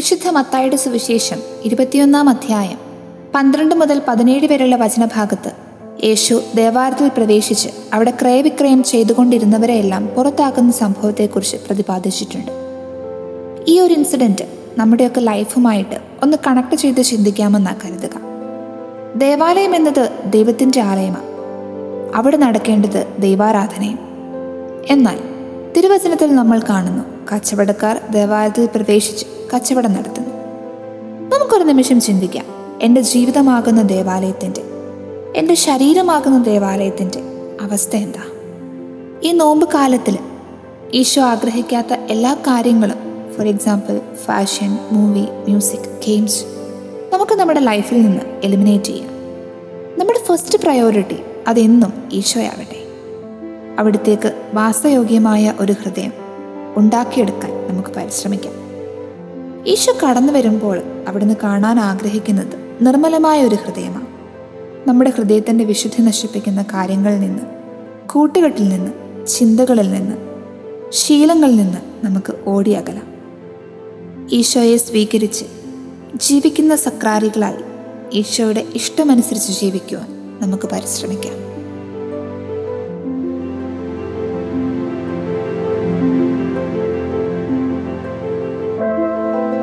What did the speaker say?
വിശുദ്ധ മത്തായുടെ സുവിശേഷം ഇരുപത്തിയൊന്നാം അധ്യായം പന്ത്രണ്ട് മുതൽ പതിനേഴ് വരെയുള്ള വചനഭാഗത്ത് യേശു ദേവാലയത്തിൽ പ്രവേശിച്ച് അവിടെ ക്രയവിക്രയം ചെയ്തുകൊണ്ടിരുന്നവരെയെല്ലാം പുറത്താക്കുന്ന സംഭവത്തെക്കുറിച്ച് പ്രതിപാദിച്ചിട്ടുണ്ട്. ഈ ഒരു ഇൻസിഡന്റ് നമ്മുടെയൊക്കെ ലൈഫുമായിട്ട് ഒന്ന് കണക്ട് ചെയ്ത് ചിന്തിക്കാമെന്നാ കരുതുക. ദേവാലയം എന്നത് ദൈവത്തിന്റെ ആലയമാണ് അവിടെ നടക്കേണ്ടത് ദൈവാരാധനയും. എന്നാൽ തിരുവചനത്തിൽ നമ്മൾ കാണുന്നു കച്ചവടക്കാർ ദേവാലയത്തിൽ പ്രവേശിച്ച് കച്ചവടം നടത്തുന്നു. നമുക്കൊരു നിമിഷം ചിന്തിക്കാം. എന്റെ ജീവിതമാകുന്ന ദേവാലയത്തിന്റെ എന്റെ ശരീരമാകുന്ന ദേവാലയത്തിന്റെ അവസ്ഥ എന്താ? ഈ നോമ്പ് കാലത്തിൽ ഈശോ ആഗ്രഹിക്കാത്ത എല്ലാ കാര്യങ്ങളും for example fashion movie music games നമുക്ക് നമ്മുടെ ലൈഫിൽ നിന്ന് എലിമിനേറ്റ് ചെയ്യാം. നമ്മുടെ ഫസ്റ്റ് പ്രയോറിറ്റി അതെന്നും ഈശോയാവട്ടെ അവിടത്തേക്ക് വാസയോഗ്യമായ ഒരു ഹൃദയം ഉണ്ടാക്കിയെടുക്കാൻ നമുക്ക് പരിശ്രമിക്കാം. ഈശോ കടന്നു വരുമ്പോൾ അവിടുന്ന് കാണാൻ ആഗ്രഹിക്കുന്നത് നിർമ്മലമായ ഒരു ഹൃദയമാണ്. നമ്മുടെ ഹൃദയത്തിന്റെ വിശുദ്ധി നശിപ്പിക്കുന്ന കാര്യങ്ങളിൽ നിന്ന് കൂട്ടുകെട്ടിൽ നിന്ന് ചിന്തകളിൽ നിന്ന് ശീലങ്ങളിൽ നിന്ന് നമുക്ക് ഓടിയകലാം ഈശോയെ സ്വീകരിച്ച് ജീവിക്കുന്ന സക്രാരികളായി ഈശോയുടെ ഇഷ്ടമനുസരിച്ച് ജീവിക്കുവാൻ നമുക്ക് പരിശ്രമിക്കാം.